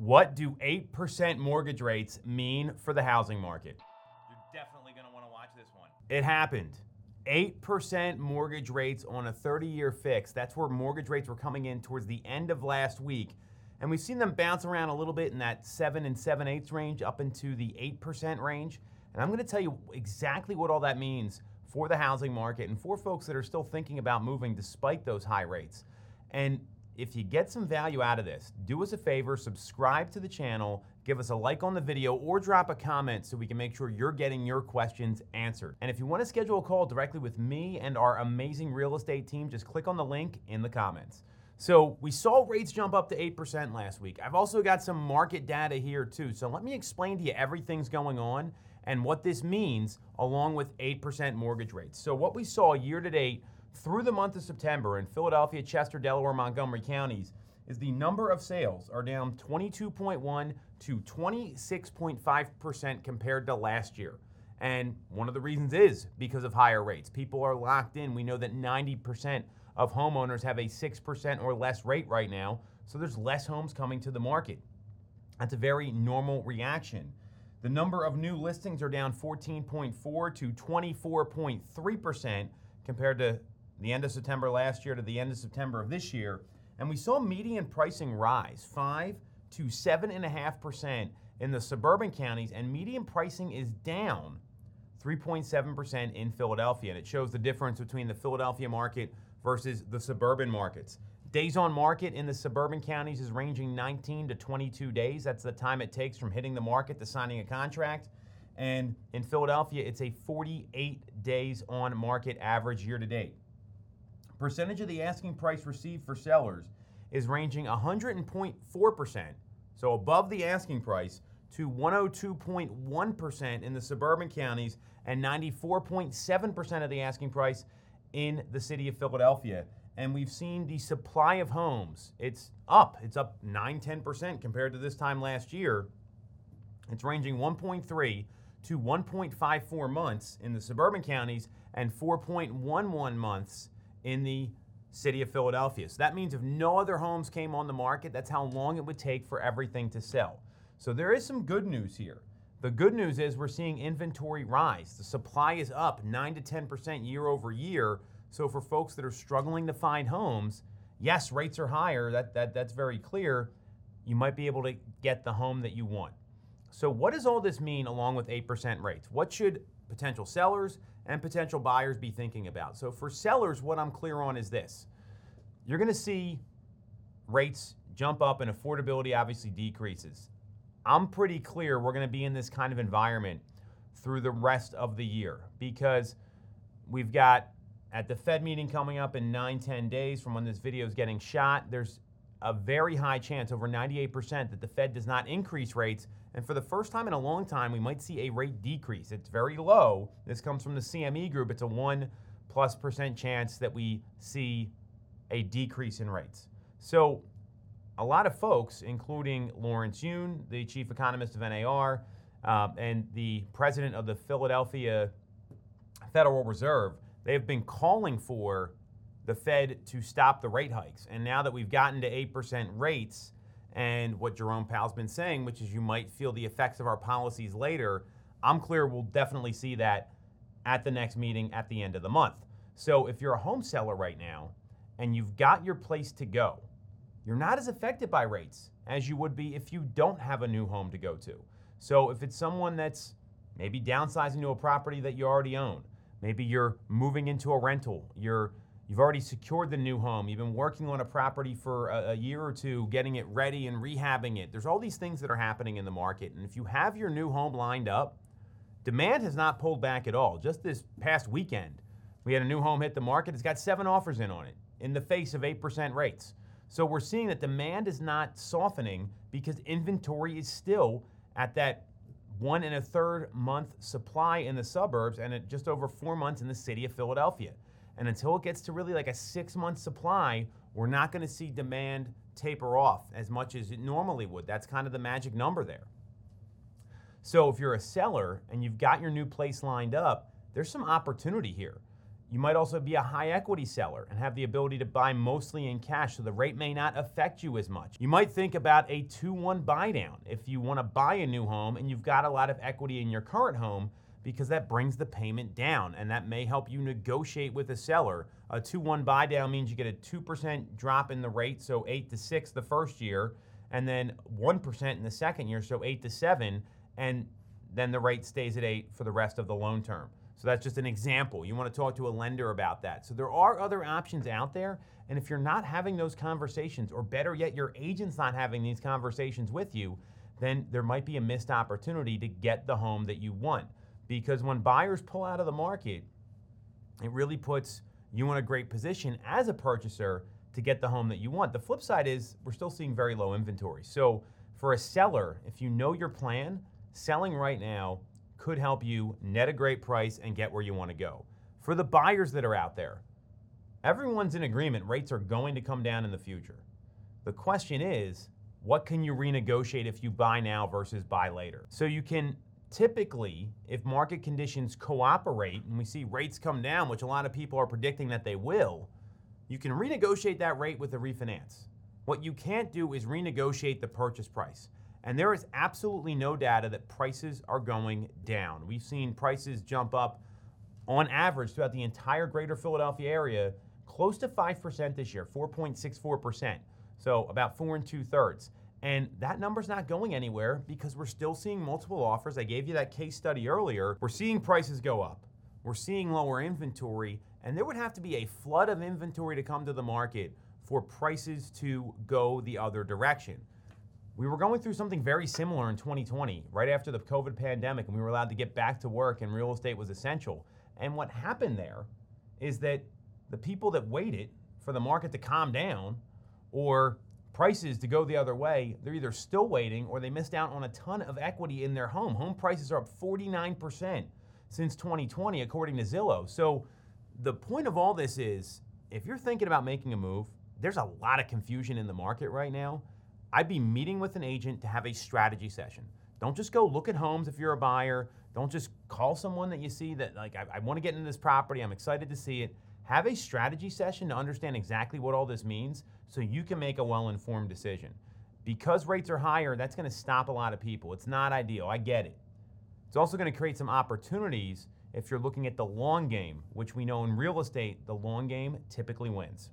What do 8% mortgage rates mean for the housing market? You're definitely going to want to watch this one. It happened. 8% mortgage rates on a 30 year fix. That's where mortgage rates were coming in towards the end of last week. And we've seen them bounce around a little bit in that 7 and 7 eighths range up into the 8% range. And I'm going to tell you exactly what all that means for the housing market and for folks that are still thinking about moving despite those high rates. And if you get some value out of this, do us a favor, subscribe to the channel, give us a like on the video, or drop a comment so we can make sure you're getting your questions answered. And if you want to schedule a call directly with me and our amazing real estate team, just click on the link in the comments. So we saw rates jump up to 8% last week. I've also got some market data here too. So let me explain to you everything's going on and what this means along with 8% mortgage rates. So what we saw year to date through the month of September in Philadelphia, Chester, Delaware, Montgomery counties is the number of sales are down 22.1 to 26.5% compared to last year. And one of the reasons is because of higher rates. People are locked in. We know that 90% of homeowners have a 6% or less rate right now, so there's less homes coming to the market. That's a very normal reaction. The number of new listings are down 14.4 to 24.3% compared to the end of September last year to the end of September of this year. And we saw median pricing rise 5 to 7.5% in the suburban counties, and median pricing is down 3.7% in Philadelphia. And it shows the difference between the Philadelphia market versus the suburban markets. Days on market in the suburban counties is ranging 19 to 22 days. That's the time it takes from hitting the market to signing a contract. And in Philadelphia, it's a 48 days on market average year to date. Percentage of the asking price received for sellers is ranging 100.4%, so above the asking price, to 102.1% in the suburban counties and 94.7% of the asking price in the city of Philadelphia. And we've seen the supply of homes, it's up. It's up 9 10% compared to this time last year. It's ranging 1.3 to 1.54 months in the suburban counties and 4.11 months in the city of Philadelphia. So that means if no other homes came on the market, that's how long it would take for everything to sell. So there is some good news here. The good news is we're seeing inventory rise. The supply is up 9 to 10% year over year. So for folks that are struggling to find homes, yes, rates are higher. That, that, that's very clear. You might be able to get the home that you want. So what does all this mean along with 8% rates? What should potential sellers and potential buyers be thinking about? So, for sellers, what I'm clear on is this you're going to see rates jump up and affordability obviously decreases. I'm pretty clear we're going to be in this kind of environment through the rest of the year because we've got at the Fed meeting coming up in 9 10 days from when this video is getting shot, there's a very high chance, over 98%, that the Fed does not increase rates and for the first time in a long time, we might see a rate decrease. It's very low. This comes from the CME group. It's a 1 plus percent chance that we see a decrease in rates. So, a lot of folks, including Lawrence Yun, the chief economist of NAR, uh, and the president of the Philadelphia Federal Reserve, they've been calling for the Fed to stop the rate hikes. And now that we've gotten to 8% rates, and what Jerome Powell's been saying, which is you might feel the effects of our policies later. I'm clear we'll definitely see that at the next meeting at the end of the month. So if you're a home seller right now and you've got your place to go, you're not as affected by rates as you would be if you don't have a new home to go to. So if it's someone that's maybe downsizing to a property that you already own, maybe you're moving into a rental, you're You've already secured the new home. You've been working on a property for a, a, year or two, getting it ready and rehabbing it. There's all these things that are happening in the market. And if you have your new home lined up, demand has not pulled back at all. Just this past weekend, we had a new home hit the market. It's got seven offers in on it in the face of 8% rates. So we're seeing that demand is not softening because inventory is still at that one and a third month supply in the suburbs and at just over four months in the city of Philadelphia. And until it gets to really like a six month supply, we're not going to see demand taper off as much as it normally would. That's kind of the magic number there. So if you're a seller and you've got your new place lined up, there's some opportunity here. You might also be a high equity seller and have the ability to buy mostly in cash, so the rate may not affect you as much. You might think about a 2 1 buy down if you want to buy a new home and you've got a lot of equity in your current home because that brings the payment down and that may help you negotiate with a seller. A 2 1 buy down means you get a 2% drop in the rate, so 8 to 6 the first year, and then 1% in the second year, so 8 to 7, and then the rate stays at 8 for the rest of the loan term. So that's just an example. You want to talk to a lender about that. So there are other options out there. And if you're not having those conversations, or better yet, your agent's not having these conversations with you, then there might be a missed opportunity to get the home that you want. Because when buyers pull out of the market, it really puts you in a great position as a purchaser to get the home that you want. The flip side is we're still seeing very low inventory. So for a seller, if you know your plan, selling right now could help you net a great price and get where you want to go. For the buyers that are out there, everyone's in agreement rates are going to come down in the future. The question is, what can you renegotiate if you buy now versus buy later? So you can typically, if market conditions cooperate and we see rates come down, which a lot of people are predicting that they will, you can renegotiate that rate with a refinance. What you can't do is renegotiate the purchase price. And there is absolutely no data that prices are going down. We've seen prices jump up on average throughout the entire greater Philadelphia area close to 5% this year, 4.64%. So about four and two thirds. And that number's not going anywhere because we're still seeing multiple offers. I gave you that case study earlier. We're seeing prices go up. We're seeing lower inventory, and there would have to be a flood of inventory to come to the market for prices to go the other direction. We were going through something very similar in 2020, right after the COVID pandemic, and we were allowed to get back to work and real estate was essential. And what happened there is that the people that waited for the market to calm down or prices to go the other way, they're either still waiting or they missed out on a ton of equity in their home. Home prices are up 49% since 2020, according to Zillow. So the point of all this is if you're thinking about making a move, there's a lot of confusion in the market right now. I'd be meeting with an agent to have a strategy session. Don't just go look at homes if you're a buyer. Don't just call someone that you see that, like, I, I want to get into this property, I'm excited to see it. Have a strategy session to understand exactly what all this means so you can make a well informed decision. Because rates are higher, that's going to stop a lot of people. It's not ideal. I get it. It's also going to create some opportunities if you're looking at the long game, which we know in real estate, the long game typically wins.